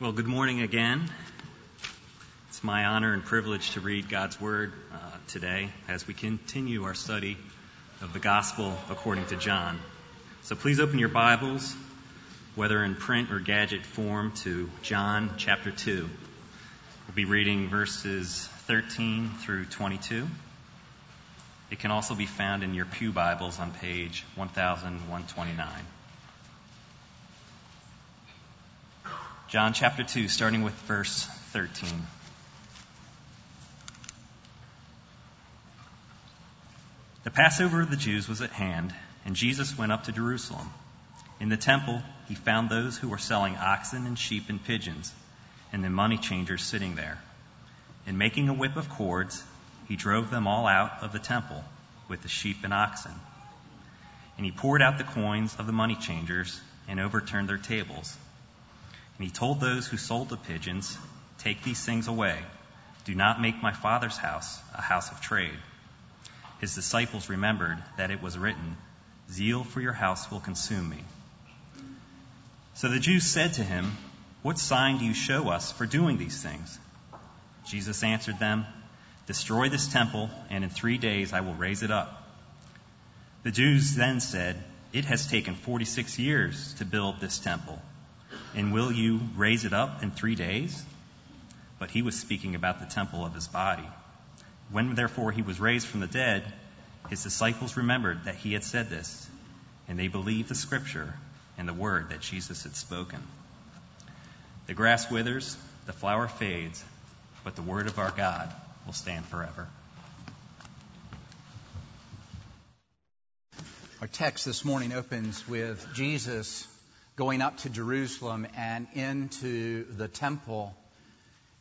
Well, good morning again. It's my honor and privilege to read God's Word uh, today as we continue our study of the Gospel according to John. So please open your Bibles, whether in print or gadget form, to John chapter 2. We'll be reading verses 13 through 22. It can also be found in your Pew Bibles on page 1129. John chapter 2, starting with verse 13. The Passover of the Jews was at hand, and Jesus went up to Jerusalem. In the temple, he found those who were selling oxen and sheep and pigeons, and the money changers sitting there. And making a whip of cords, he drove them all out of the temple with the sheep and oxen. And he poured out the coins of the money changers and overturned their tables. And he told those who sold the pigeons, Take these things away. Do not make my Father's house a house of trade. His disciples remembered that it was written, Zeal for your house will consume me. So the Jews said to him, What sign do you show us for doing these things? Jesus answered them, Destroy this temple, and in three days I will raise it up. The Jews then said, It has taken 46 years to build this temple and will you raise it up in three days? But he was speaking about the temple of his body. When therefore he was raised from the dead, his disciples remembered that he had said this, and they believed the scripture and the word that Jesus had spoken. The grass withers, the flower fades, but the word of our God will stand forever. Our text this morning opens with Jesus going up to Jerusalem and into the temple.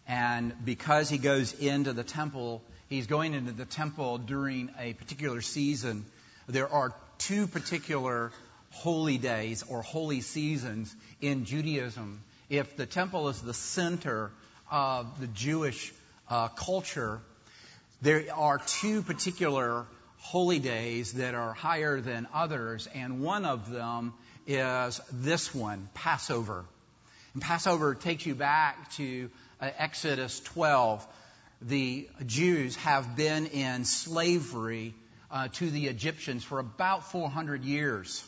And because he goes into the temple, he's going into the temple during a particular season. There are two particular holy days or holy seasons in Judaism. If the temple is the center of the Jewish uh, culture, there are two particular holy days that are higher than others, and one of them is this one, Passover. And Passover takes you back to uh, Exodus 12. The Jews have been in slavery uh, to the Egyptians for about 400 years.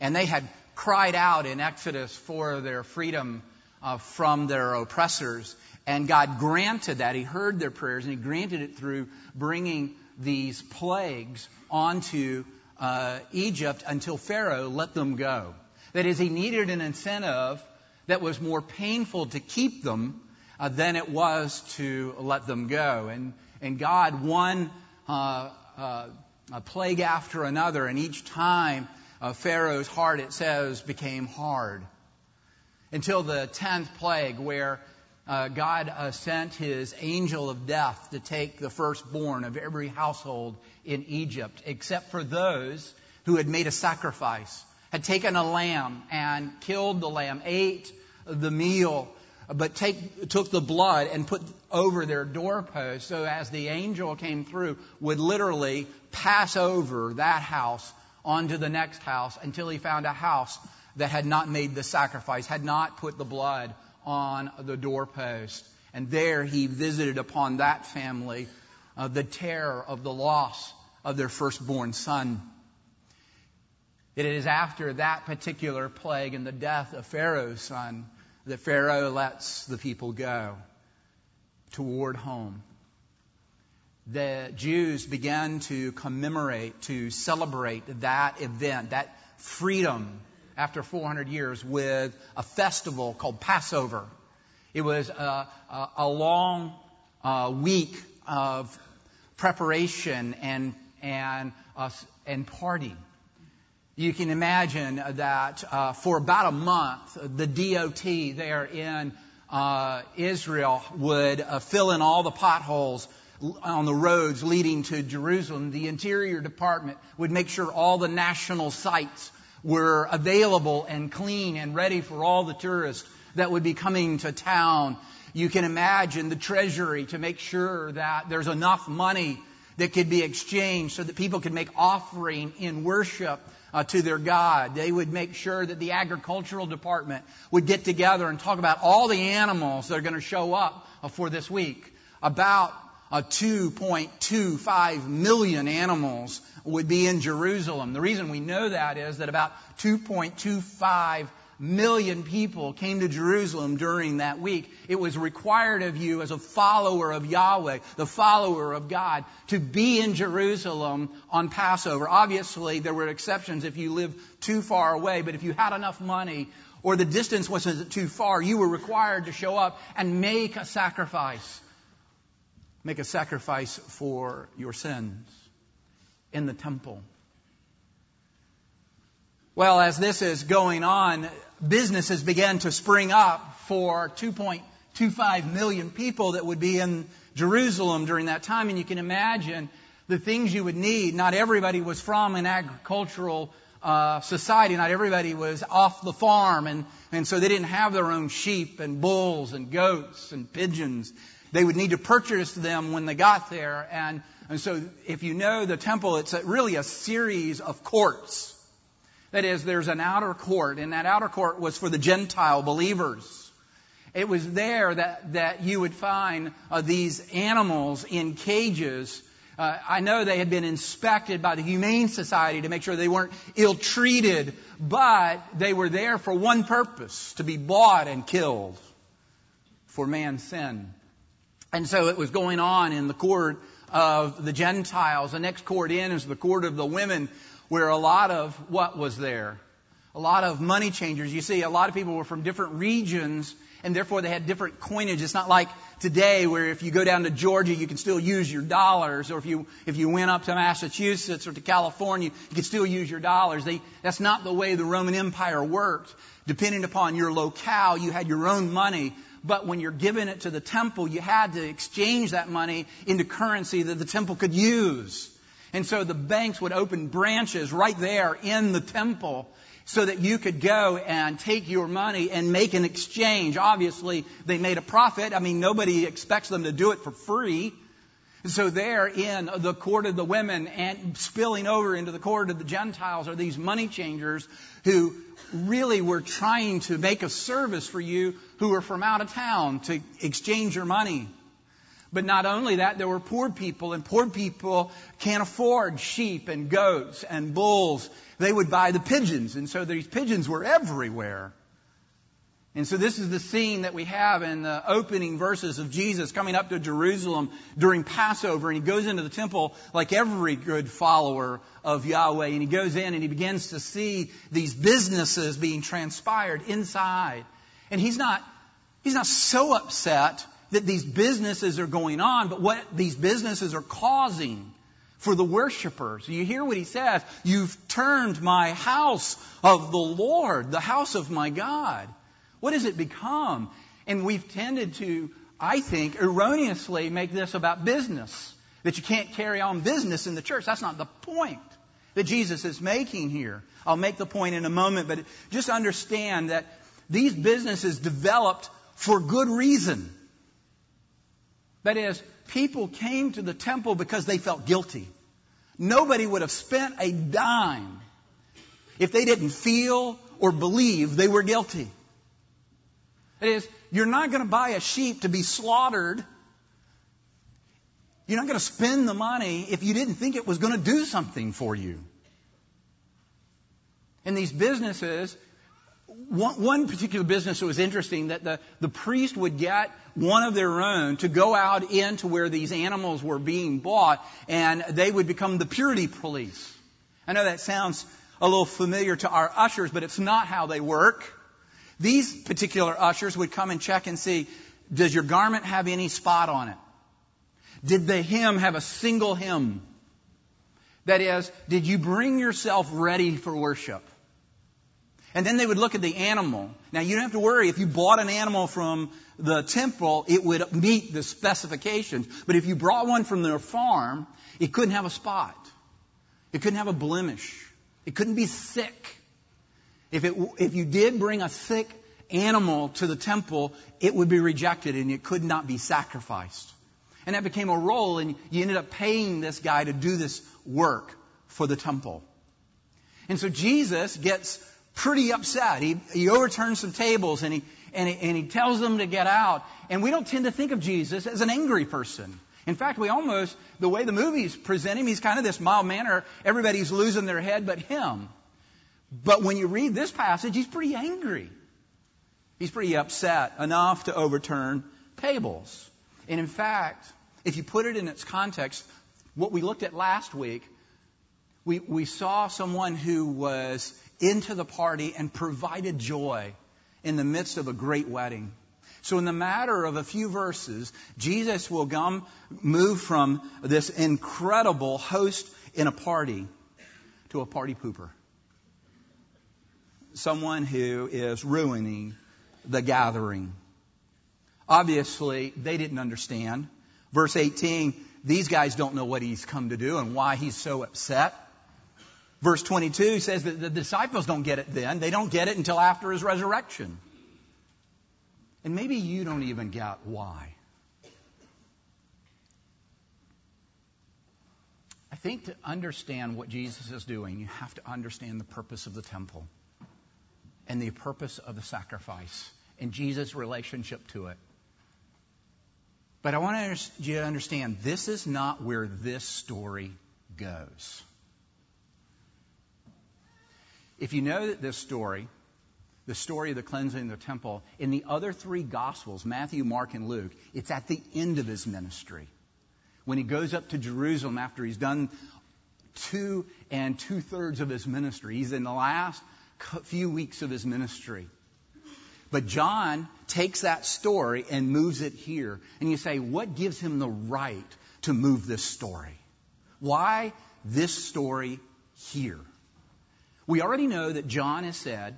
And they had cried out in Exodus for their freedom uh, from their oppressors. And God granted that. He heard their prayers and He granted it through bringing these plagues onto uh, Egypt until Pharaoh let them go. That is, he needed an incentive that was more painful to keep them uh, than it was to let them go. And, and God, one uh, uh a plague after another, and each time uh, Pharaoh's heart, it says, became hard. Until the tenth plague, where uh, God uh, sent his angel of death to take the firstborn of every household in Egypt, except for those who had made a sacrifice, had taken a lamb and killed the lamb, ate the meal, but take, took the blood and put over their doorpost so as the angel came through would literally pass over that house onto the next house until he found a house that had not made the sacrifice, had not put the blood on the doorpost. And there he visited upon that family uh, the terror of the loss of their firstborn son. It is after that particular plague and the death of Pharaoh's son that Pharaoh lets the people go toward home. The Jews began to commemorate, to celebrate that event, that freedom after 400 years with a festival called Passover. It was a, a, a long uh, week of preparation and and uh, and party. You can imagine that uh, for about a month, the DOT there in uh, Israel would uh, fill in all the potholes on the roads leading to Jerusalem. The Interior Department would make sure all the national sites were available and clean and ready for all the tourists that would be coming to town. You can imagine the treasury to make sure that there's enough money that could be exchanged so that people could make offering in worship uh, to their God. They would make sure that the agricultural department would get together and talk about all the animals that are going to show up uh, for this week. About uh, 2.25 million animals would be in Jerusalem. The reason we know that is that about 2.25 million people came to Jerusalem during that week. It was required of you as a follower of Yahweh, the follower of God, to be in Jerusalem on Passover. Obviously, there were exceptions if you lived too far away, but if you had enough money or the distance wasn't too far, you were required to show up and make a sacrifice. Make a sacrifice for your sins in the temple. Well, as this is going on, businesses began to spring up for 2.25 million people that would be in Jerusalem during that time. And you can imagine the things you would need. Not everybody was from an agricultural uh, society. Not everybody was off the farm, and, and so they didn't have their own sheep and bulls and goats and pigeons. They would need to purchase them when they got there. And, and so if you know the temple, it's a, really a series of courts. That is, there's an outer court, and that outer court was for the Gentile believers. It was there that, that you would find uh, these animals in cages. Uh, I know they had been inspected by the Humane Society to make sure they weren't ill treated, but they were there for one purpose to be bought and killed for man's sin. And so it was going on in the court of the Gentiles. The next court in is the court of the women where a lot of what was there? A lot of money changers. You see, a lot of people were from different regions and therefore they had different coinage. It's not like today where if you go down to Georgia, you can still use your dollars, or if you, if you went up to Massachusetts or to California, you can still use your dollars. They, that's not the way the Roman Empire worked. Depending upon your locale, you had your own money. But when you're giving it to the temple, you had to exchange that money into currency that the temple could use. And so the banks would open branches right there in the temple so that you could go and take your money and make an exchange. Obviously, they made a profit. I mean, nobody expects them to do it for free. So there in the court of the women and spilling over into the court of the Gentiles are these money changers who really were trying to make a service for you who are from out of town to exchange your money. But not only that, there were poor people, and poor people can't afford sheep and goats and bulls. They would buy the pigeons, and so these pigeons were everywhere. And so this is the scene that we have in the opening verses of Jesus coming up to Jerusalem during Passover, and he goes into the temple like every good follower of Yahweh, and he goes in and he begins to see these businesses being transpired inside. And he's not, he's not so upset that these businesses are going on, but what these businesses are causing for the worshipers. You hear what he says. You've turned my house of the Lord, the house of my God. What has it become? And we've tended to, I think, erroneously make this about business. That you can't carry on business in the church. That's not the point that Jesus is making here. I'll make the point in a moment, but just understand that these businesses developed for good reason. That is, people came to the temple because they felt guilty. Nobody would have spent a dime if they didn't feel or believe they were guilty. That is, you're not going to buy a sheep to be slaughtered. You're not going to spend the money if you didn't think it was going to do something for you. And these businesses, one, one particular business that was interesting that the, the priest would get one of their own to go out into where these animals were being bought and they would become the purity police. I know that sounds a little familiar to our ushers, but it's not how they work. These particular ushers would come and check and see, does your garment have any spot on it? Did the hem have a single hem? That is, did you bring yourself ready for worship? And then they would look at the animal. Now you don't have to worry if you bought an animal from the temple, it would meet the specifications. But if you brought one from their farm, it couldn't have a spot. It couldn't have a blemish. It couldn't be sick. If, it, if you did bring a sick animal to the temple, it would be rejected and it could not be sacrificed. And that became a role, and you ended up paying this guy to do this work for the temple. And so Jesus gets pretty upset. He, he overturns some tables and he, and, he, and he tells them to get out. And we don't tend to think of Jesus as an angry person. In fact, we almost, the way the movies present him, he's kind of this mild manner. Everybody's losing their head but him. But when you read this passage, he's pretty angry. He's pretty upset enough to overturn tables. And in fact, if you put it in its context, what we looked at last week, we, we saw someone who was into the party and provided joy in the midst of a great wedding. So in the matter of a few verses, Jesus will come, move from this incredible host in a party to a party pooper. Someone who is ruining the gathering. Obviously, they didn't understand. Verse 18, these guys don't know what he's come to do and why he's so upset. Verse 22 says that the disciples don't get it then. They don't get it until after his resurrection. And maybe you don't even get why. I think to understand what Jesus is doing, you have to understand the purpose of the temple and the purpose of the sacrifice and Jesus' relationship to it. But I want you to understand this is not where this story goes. If you know that this story the story of the cleansing of the temple. In the other three Gospels, Matthew, Mark, and Luke, it's at the end of his ministry. When he goes up to Jerusalem after he's done two and two thirds of his ministry, he's in the last few weeks of his ministry. But John takes that story and moves it here. And you say, what gives him the right to move this story? Why this story here? We already know that John has said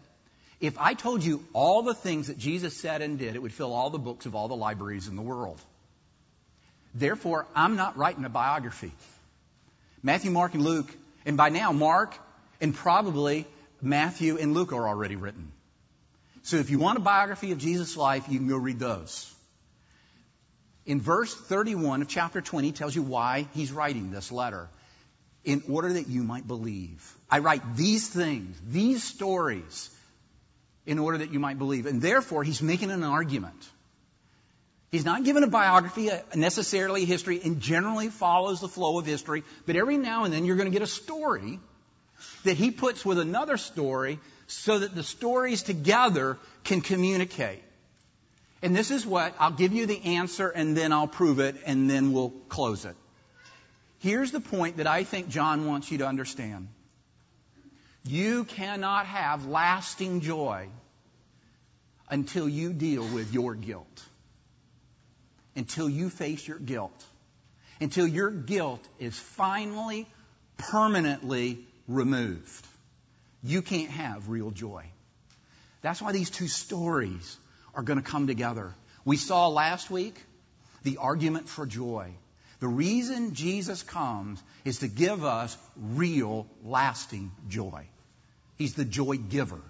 if I told you all the things that Jesus said and did, it would fill all the books of all the libraries in the world. Therefore, I'm not writing a biography. Matthew, Mark, and Luke, and by now, Mark and probably Matthew and Luke are already written. So if you want a biography of Jesus' life, you can go read those. In verse 31 of chapter 20 tells you why he's writing this letter. In order that you might believe. I write these things, these stories, in order that you might believe. And therefore, he's making an argument. He's not given a biography, uh, a necessarily history, and generally follows the flow of history, but every now and then you're going to get a story that he puts with another story so that the stories together can communicate. And this is what I'll give you the answer and then I'll prove it and then we'll close it. Here's the point that I think John wants you to understand. You cannot have lasting joy until you deal with your guilt. Until you face your guilt. Until your guilt is finally, permanently removed. You can't have real joy. That's why these two stories are going to come together. We saw last week the argument for joy. The reason Jesus comes is to give us real, lasting joy. He's the joy giver.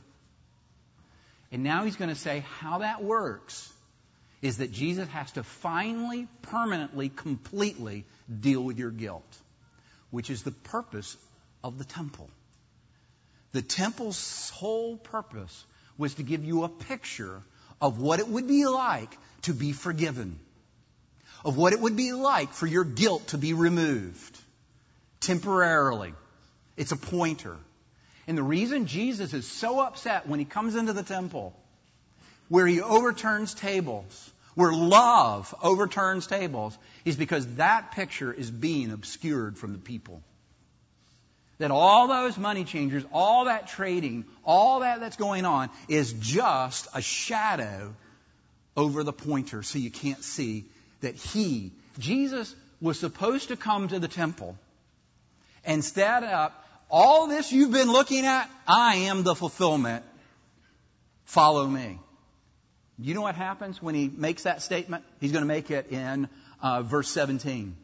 And now he's going to say how that works is that Jesus has to finally, permanently, completely deal with your guilt, which is the purpose of the temple. The temple's whole purpose was to give you a picture of what it would be like to be forgiven of what it would be like for your guilt to be removed temporarily. It's a pointer. And the reason Jesus is so upset when he comes into the temple, where he overturns tables, where love overturns tables, is because that picture is being obscured from the people. That all those money changers, all that trading, all that that's going on is just a shadow over the pointer so you can't see that he, Jesus, was supposed to come to the temple and stand up. All this you've been looking at, I am the fulfillment. Follow me. You know what happens when he makes that statement? He's going to make it in uh, verse 17.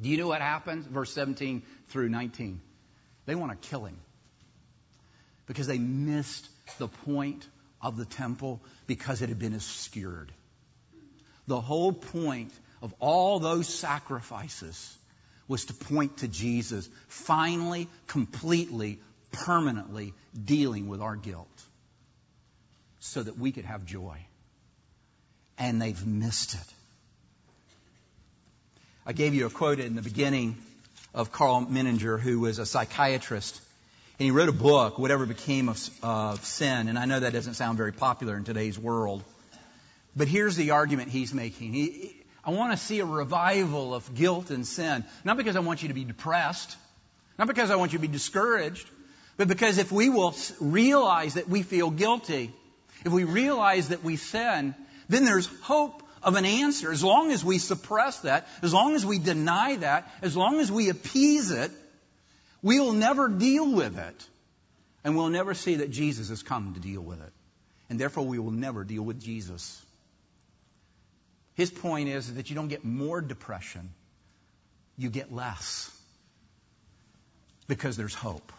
Do you know what happens? Verse 17 through 19. They want to kill him because they missed the point of the temple because it had been obscured. The whole point of all those sacrifices was to point to Jesus finally, completely, permanently dealing with our guilt so that we could have joy. And they've missed it. I gave you a quote in the beginning of Karl Menninger, who was a psychiatrist. And he wrote a book, Whatever Became of, of Sin. And I know that doesn't sound very popular in today's world. But here's the argument he's making. He, I want to see a revival of guilt and sin. Not because I want you to be depressed, not because I want you to be discouraged, but because if we will realize that we feel guilty, if we realize that we sin, then there's hope of an answer. As long as we suppress that, as long as we deny that, as long as we appease it, we will never deal with it. And we'll never see that Jesus has come to deal with it. And therefore, we will never deal with Jesus. His point is that you don't get more depression, you get less. Because there's hope.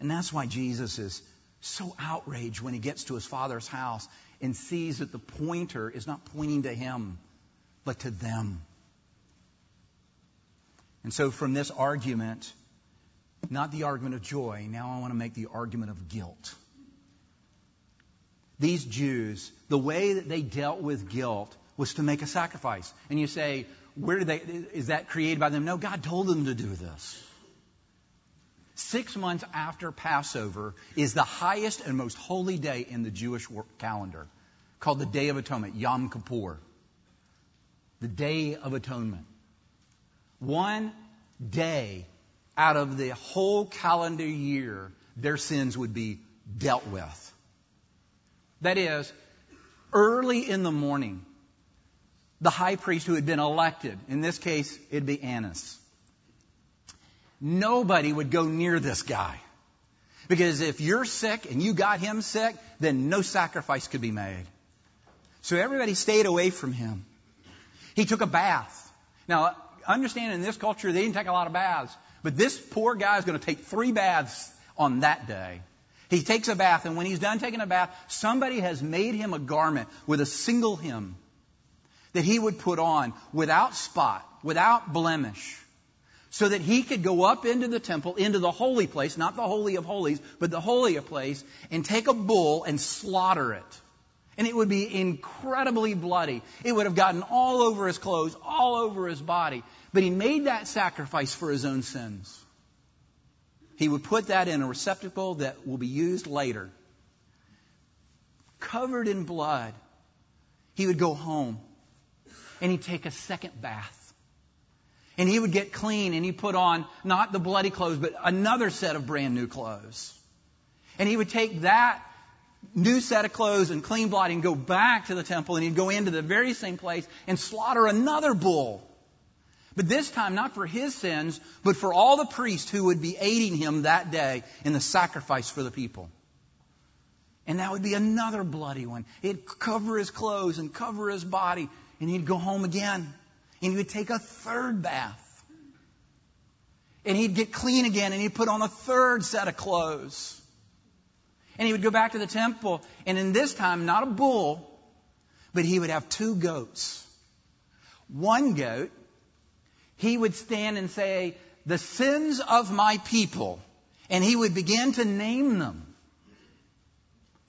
And that's why Jesus is so outraged when he gets to his father's house and sees that the pointer is not pointing to him, but to them. And so from this argument, not the argument of joy, now I want to make the argument of guilt. These Jews, the way that they dealt with guilt was to make a sacrifice. And you say, where did they, is that created by them? No, God told them to do this. Six months after Passover is the highest and most holy day in the Jewish calendar, called the Day of Atonement, Yom Kippur. The Day of Atonement. One day out of the whole calendar year, their sins would be dealt with. That is, early in the morning, the high priest who had been elected, in this case, it'd be Annas, nobody would go near this guy. Because if you're sick and you got him sick, then no sacrifice could be made. So everybody stayed away from him. He took a bath. Now, understand in this culture, they didn't take a lot of baths. But this poor guy is going to take three baths on that day. He takes a bath, and when he's done taking a bath, somebody has made him a garment with a single hem that he would put on without spot, without blemish so that he could go up into the temple, into the holy place, not the holy of holies, but the holier place, and take a bull and slaughter it. And it would be incredibly bloody. It would have gotten all over his clothes, all over his body. But he made that sacrifice for his own sins. He would put that in a receptacle that will be used later. Covered in blood, he would go home and he'd take a second bath. And he would get clean and he put on not the bloody clothes, but another set of brand new clothes. And he would take that new set of clothes and clean blood and go back to the temple and he'd go into the very same place and slaughter another bull. But this time not for his sins, but for all the priests who would be aiding him that day in the sacrifice for the people. And that would be another bloody one. He'd cover his clothes and cover his body and he'd go home again and he would take a third bath. And he'd get clean again and he'd put on a third set of clothes. And he would go back to the temple and in this time, not a bull, but he would have two goats. One goat, he would stand and say, the sins of my people. And he would begin to name them.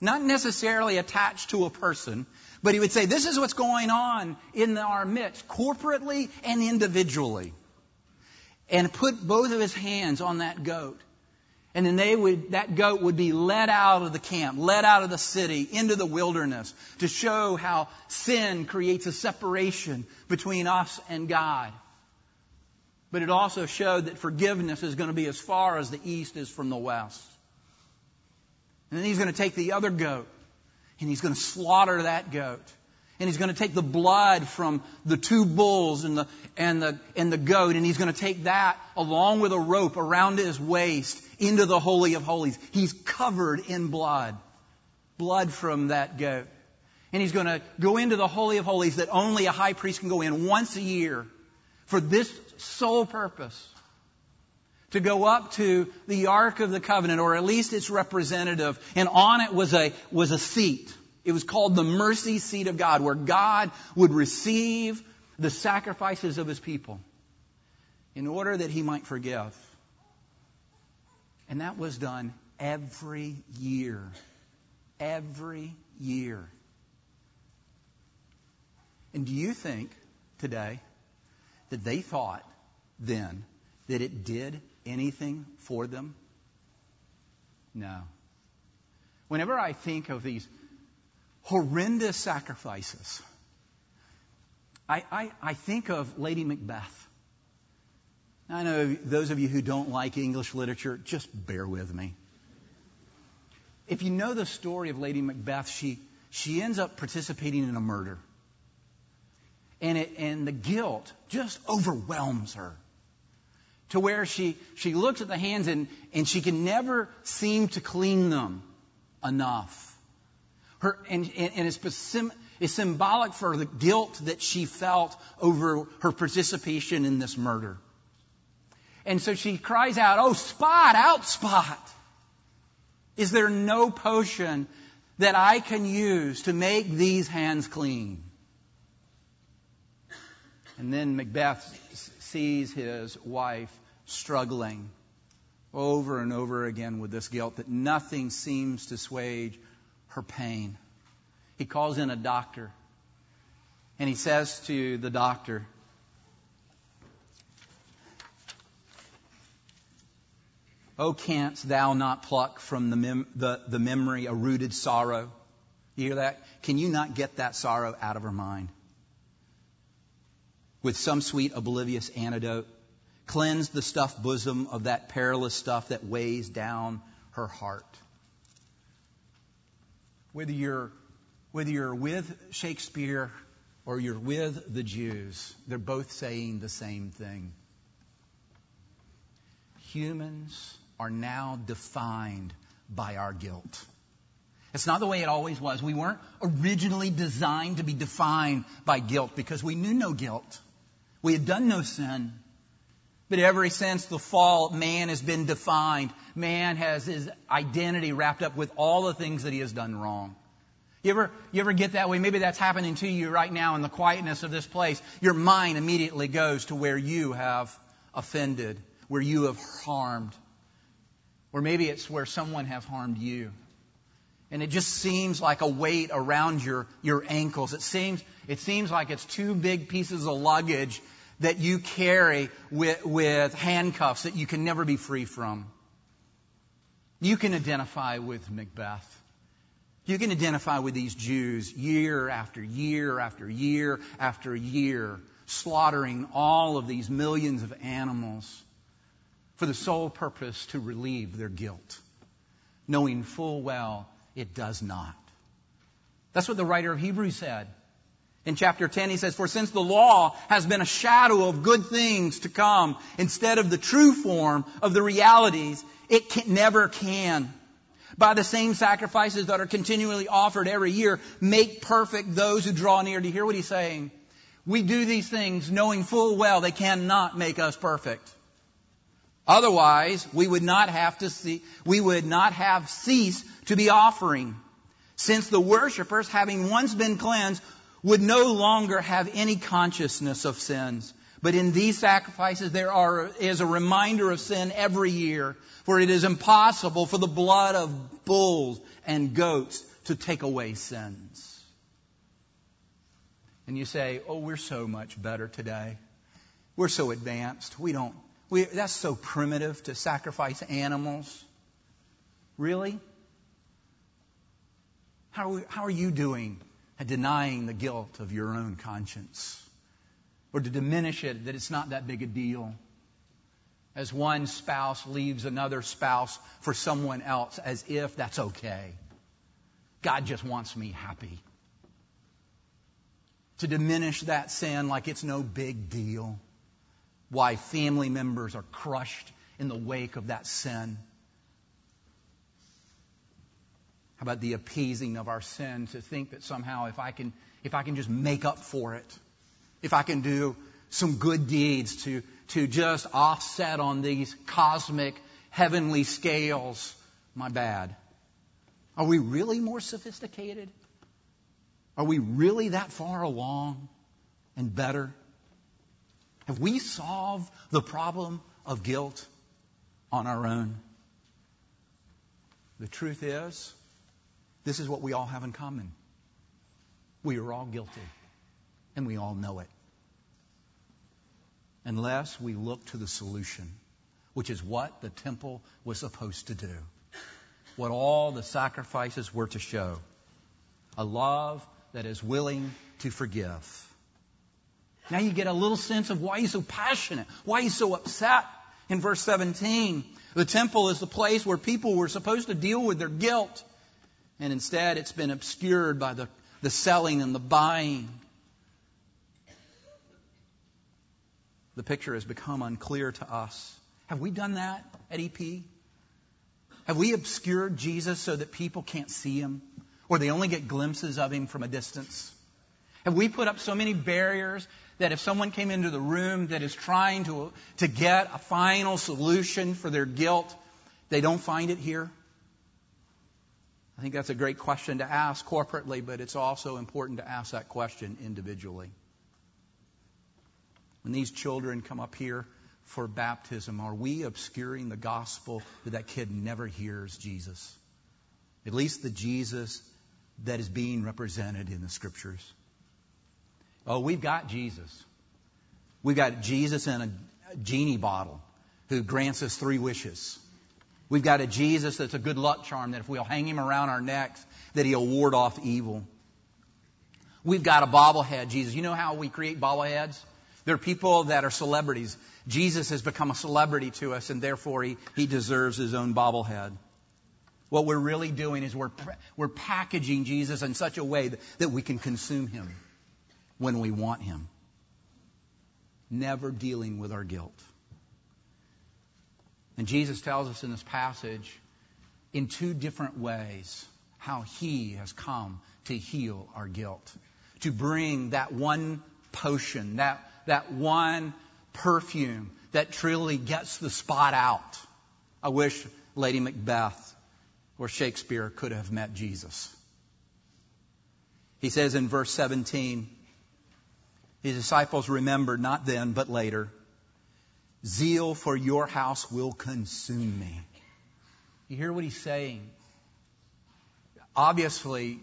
Not necessarily attached to a person, but he would say, this is what's going on in our midst, corporately and individually. And put both of his hands on that goat. And then they would, that goat would be led out of the camp, led out of the city into the wilderness to show how sin creates a separation between us and God. But it also showed that forgiveness is going to be as far as the east is from the west. And then he's going to take the other goat and he's going to slaughter that goat. And he's going to take the blood from the two bulls and the, and the, and the goat, and he's going to take that along with a rope around his waist into the Holy of Holies. He's covered in blood. Blood from that goat. And he's going to go into the Holy of Holies that only a high priest can go in once a year for this sole purpose to go up to the Ark of the Covenant, or at least its representative, and on it was a, was a seat. It was called the mercy seat of God, where God would receive the sacrifices of his people in order that he might forgive. And that was done every year. Every year. And do you think today that they thought then that it did anything for them? No. Whenever I think of these horrendous sacrifices, I, I, I think of Lady Macbeth. I know those of you who don't like English literature, just bear with me. If you know the story of Lady Macbeth, she, she ends up participating in a murder. And, it, and the guilt just overwhelms her to where she, she looks at the hands and, and she can never seem to clean them enough. Her, and, and, and it's, it's symbolic for the guilt that she felt over her participation in this murder. And so she cries out, Oh, spot, out spot. Is there no potion that I can use to make these hands clean? And then Macbeth sees his wife struggling over and over again with this guilt that nothing seems to assuage her pain. He calls in a doctor and he says to the doctor, Oh, canst thou not pluck from the, mem- the, the memory a rooted sorrow? You hear that? Can you not get that sorrow out of her mind? With some sweet oblivious antidote, cleanse the stuffed bosom of that perilous stuff that weighs down her heart. Whether you're, whether you're with Shakespeare or you're with the Jews, they're both saying the same thing. Humans are now defined by our guilt. It's not the way it always was. We weren't originally designed to be defined by guilt because we knew no guilt. We had done no sin. But ever since the fall, man has been defined. Man has his identity wrapped up with all the things that he has done wrong. You ever, you ever get that way? Maybe that's happening to you right now in the quietness of this place. Your mind immediately goes to where you have offended, where you have harmed. Or maybe it's where someone has harmed you. And it just seems like a weight around your, your ankles. It seems, it seems like it's two big pieces of luggage that you carry with, with handcuffs that you can never be free from. You can identify with Macbeth. You can identify with these Jews year after year after year after year, slaughtering all of these millions of animals for the sole purpose to relieve their guilt, knowing full well it does not. That's what the writer of Hebrews said. In chapter 10, he says, For since the law has been a shadow of good things to come instead of the true form of the realities, it can, never can. By the same sacrifices that are continually offered every year, make perfect those who draw near. Do you hear what he's saying? We do these things knowing full well they cannot make us perfect. Otherwise, we would not have to see, we would not have ceased to be offering. Since the worshippers, having once been cleansed, would no longer have any consciousness of sins. But in these sacrifices, there are, is a reminder of sin every year, for it is impossible for the blood of bulls and goats to take away sins. And you say, oh, we're so much better today. We're so advanced. We don't we, that's so primitive to sacrifice animals. Really? How, how are you doing denying the guilt of your own conscience? Or to diminish it, that it's not that big a deal? As one spouse leaves another spouse for someone else as if that's okay. God just wants me happy. To diminish that sin like it's no big deal why family members are crushed in the wake of that sin. How about the appeasing of our sin to think that somehow if I can, if I can just make up for it, if I can do some good deeds to, to just offset on these cosmic heavenly scales, my bad. Are we really more sophisticated? Are we really that far along and better? Have we solved the problem of guilt on our own? The truth is, this is what we all have in common. We are all guilty, and we all know it. Unless we look to the solution, which is what the temple was supposed to do, what all the sacrifices were to show a love that is willing to forgive. Now you get a little sense of why he's so passionate, why he's so upset. In verse 17, the temple is the place where people were supposed to deal with their guilt. And instead, it's been obscured by the, the selling and the buying. The picture has become unclear to us. Have we done that at EP? Have we obscured Jesus so that people can't see him? Or they only get glimpses of him from a distance? Have we put up so many barriers that if someone came into the room that is trying to, to get a final solution for their guilt, they don't find it here? I think that's a great question to ask corporately, but it's also important to ask that question individually. When these children come up here for baptism, are we obscuring the gospel that that kid never hears Jesus? At least the Jesus that is being represented in the scriptures. Oh, we've got Jesus. We've got Jesus in a genie bottle who grants us three wishes. We've got a Jesus that's a good luck charm that if we'll hang him around our necks, that he'll ward off evil. We've got a bobblehead Jesus. You know how we create bobbleheads? There are people that are celebrities. Jesus has become a celebrity to us, and therefore he, he deserves his own bobblehead. What we're really doing is we're, we're packaging Jesus in such a way that, that we can consume him when we want him. Never dealing with our guilt. And Jesus tells us in this passage in two different ways how he has come to heal our guilt, to bring that one potion, that, that one perfume that truly gets the spot out. I wish Lady Macbeth or Shakespeare could have met Jesus. He says in verse 17, his disciples remembered not then, but later, zeal for your house will consume me. You hear what he's saying? Obviously,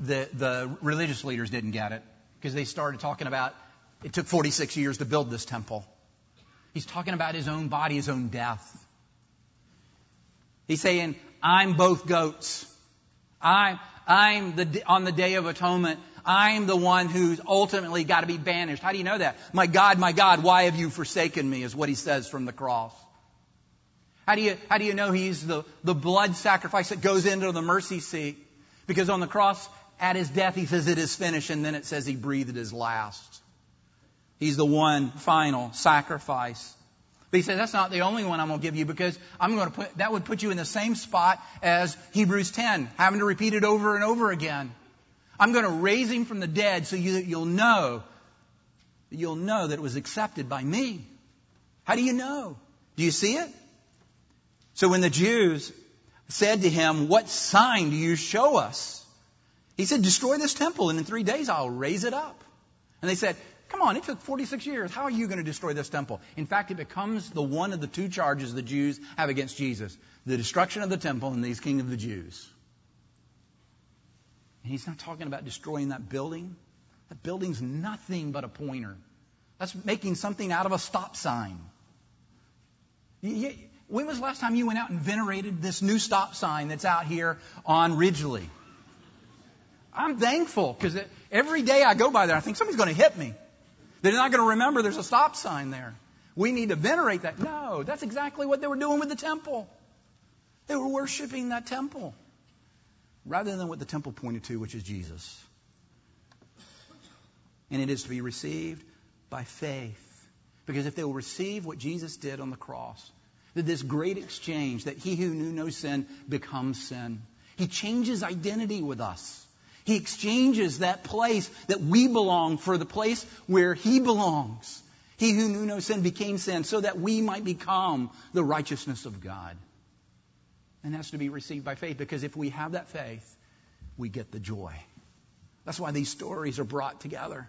the, the religious leaders didn't get it because they started talking about it took 46 years to build this temple. He's talking about his own body, his own death. He's saying, I'm both goats. I'm, I'm the, on the Day of Atonement. I'm the one who's ultimately got to be banished. How do you know that? My God, my God, why have you forsaken me? Is what he says from the cross. How do you, how do you know he's the, the blood sacrifice that goes into the mercy seat? Because on the cross, at his death, he says it is finished, and then it says he breathed his last. He's the one final sacrifice. But he says, that's not the only one I'm going to give you because I'm going to put, that would put you in the same spot as Hebrews 10, having to repeat it over and over again. I'm going to raise him from the dead so you, you'll know, you'll know that it was accepted by me. How do you know? Do you see it? So when the Jews said to him, what sign do you show us? He said, destroy this temple and in three days I'll raise it up. And they said, Come on, it took 46 years. How are you going to destroy this temple? In fact, it becomes the one of the two charges the Jews have against Jesus the destruction of the temple and he's king of the Jews. And he's not talking about destroying that building. That building's nothing but a pointer. That's making something out of a stop sign. When was the last time you went out and venerated this new stop sign that's out here on Ridgely? I'm thankful because every day I go by there, I think somebody's going to hit me. They're not going to remember there's a stop sign there. We need to venerate that. No, that's exactly what they were doing with the temple. They were worshiping that temple rather than what the temple pointed to, which is Jesus. And it is to be received by faith. Because if they will receive what Jesus did on the cross, that this great exchange, that he who knew no sin becomes sin, he changes identity with us. He exchanges that place that we belong for the place where He belongs. He who knew no sin became sin so that we might become the righteousness of God. And that's to be received by faith because if we have that faith, we get the joy. That's why these stories are brought together.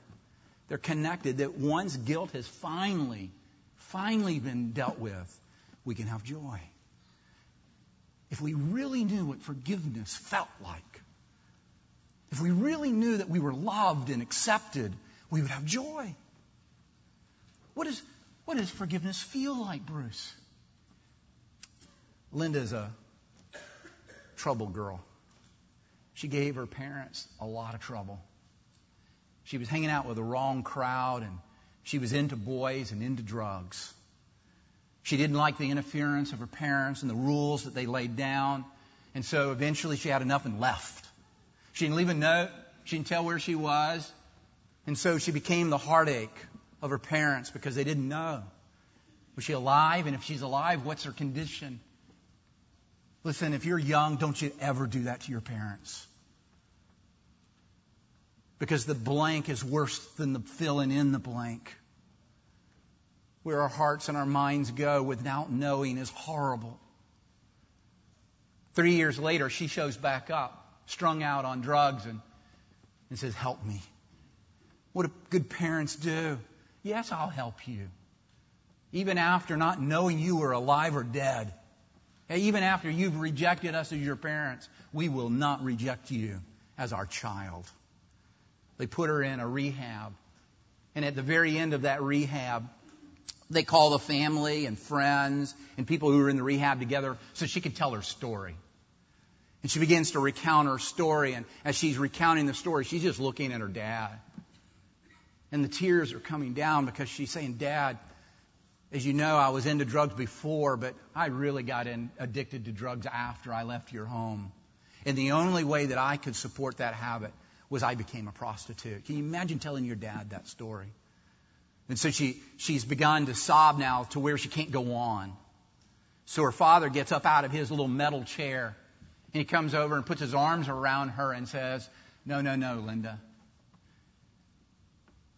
They're connected, that one's guilt has finally, finally been dealt with. We can have joy. if we really knew what forgiveness felt like, if we really knew that we were loved and accepted, we would have joy. What, is, what does forgiveness feel like, Bruce? Linda's a trouble girl. She gave her parents a lot of trouble. She was hanging out with the wrong crowd and she was into boys and into drugs. She didn't like the interference of her parents and the rules that they laid down. And so eventually she had enough and left. She didn't leave a note. She didn't tell where she was. And so she became the heartache of her parents because they didn't know. Was she alive? And if she's alive, what's her condition? Listen, if you're young, don't you ever do that to your parents. Because the blank is worse than the filling in the blank. Where our hearts and our minds go without knowing is horrible. Three years later, she shows back up, strung out on drugs, and, and says, Help me. What do good parents do? Yes, I'll help you. Even after not knowing you were alive or dead. Even after you've rejected us as your parents, we will not reject you as our child. They put her in a rehab. And at the very end of that rehab, they call the family and friends and people who were in the rehab together so she could tell her story. And she begins to recount her story. And as she's recounting the story, she's just looking at her dad. And the tears are coming down because she's saying, Dad, as you know, I was into drugs before, but I really got in, addicted to drugs after I left your home. And the only way that I could support that habit was I became a prostitute. Can you imagine telling your dad that story? And so she, she's begun to sob now to where she can't go on. So her father gets up out of his little metal chair and he comes over and puts his arms around her and says, No, no, no, Linda.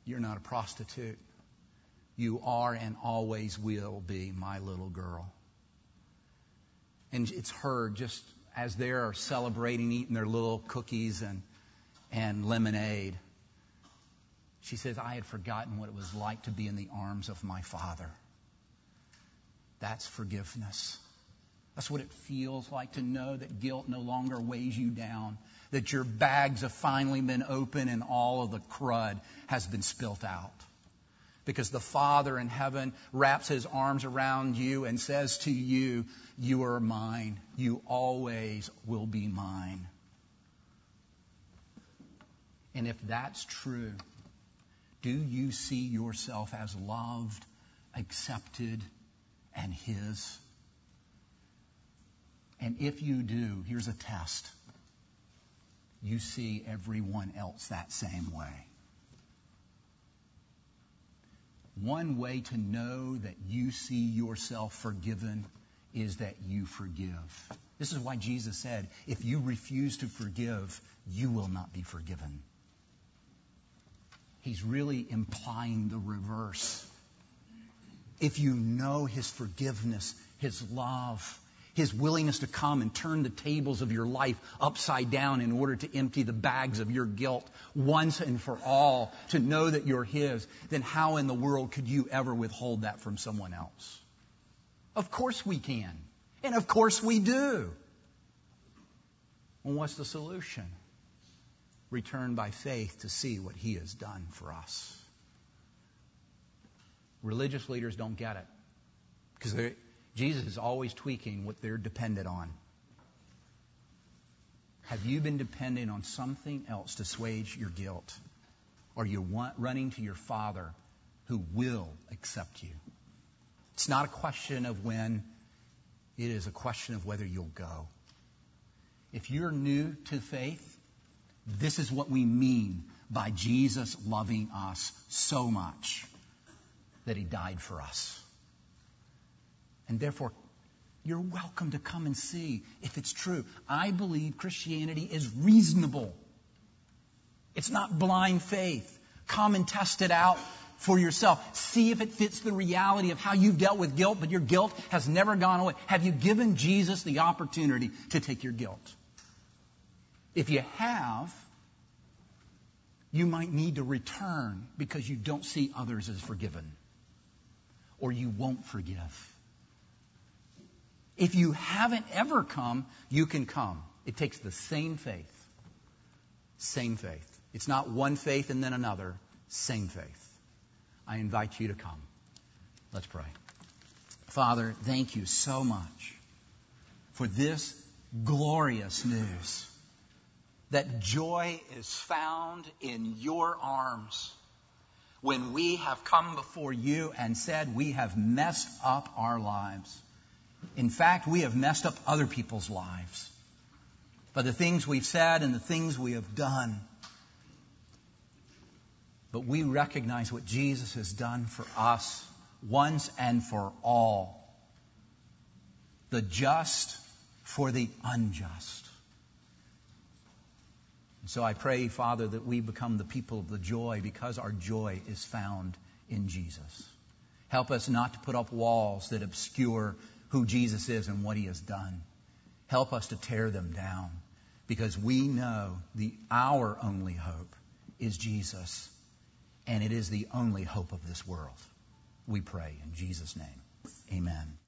You're not a prostitute. You are and always will be my little girl. And it's her just as they're celebrating, eating their little cookies and and lemonade. She says, I had forgotten what it was like to be in the arms of my father. That's forgiveness. That's what it feels like to know that guilt no longer weighs you down, that your bags have finally been opened and all of the crud has been spilt out. Because the Father in heaven wraps his arms around you and says to you, You are mine. You always will be mine. And if that's true, do you see yourself as loved, accepted, and His? And if you do, here's a test. You see everyone else that same way. One way to know that you see yourself forgiven is that you forgive. This is why Jesus said, if you refuse to forgive, you will not be forgiven he's really implying the reverse. If you know his forgiveness, his love, his willingness to come and turn the tables of your life upside down in order to empty the bags of your guilt once and for all, to know that you're his, then how in the world could you ever withhold that from someone else? Of course we can. And of course we do. Well, what's the solution? return by faith to see what he has done for us. Religious leaders don't get it because Jesus is always tweaking what they're dependent on. Have you been depending on something else to assuage your guilt? Or you want running to your Father who will accept you? It's not a question of when, it is a question of whether you'll go. If you're new to faith, this is what we mean by Jesus loving us so much that he died for us. And therefore, you're welcome to come and see if it's true. I believe Christianity is reasonable. It's not blind faith. Come and test it out for yourself. See if it fits the reality of how you've dealt with guilt, but your guilt has never gone away. Have you given Jesus the opportunity to take your guilt? If you have, you might need to return because you don't see others as forgiven. Or you won't forgive. If you haven't ever come, you can come. It takes the same faith. Same faith. It's not one faith and then another. Same faith. I invite you to come. Let's pray. Father, thank you so much for this glorious news that joy is found in your arms when we have come before you and said we have messed up our lives. In fact, we have messed up other people's lives by the things we've said and the things we have done. But we recognize what Jesus has done for us once and for all. The just for the unjust. So I pray, Father, that we become the people of the joy because our joy is found in Jesus. Help us not to put up walls that obscure who Jesus is and what he has done. Help us to tear them down because we know the our only hope is Jesus and it is the only hope of this world. We pray in Jesus name. Amen.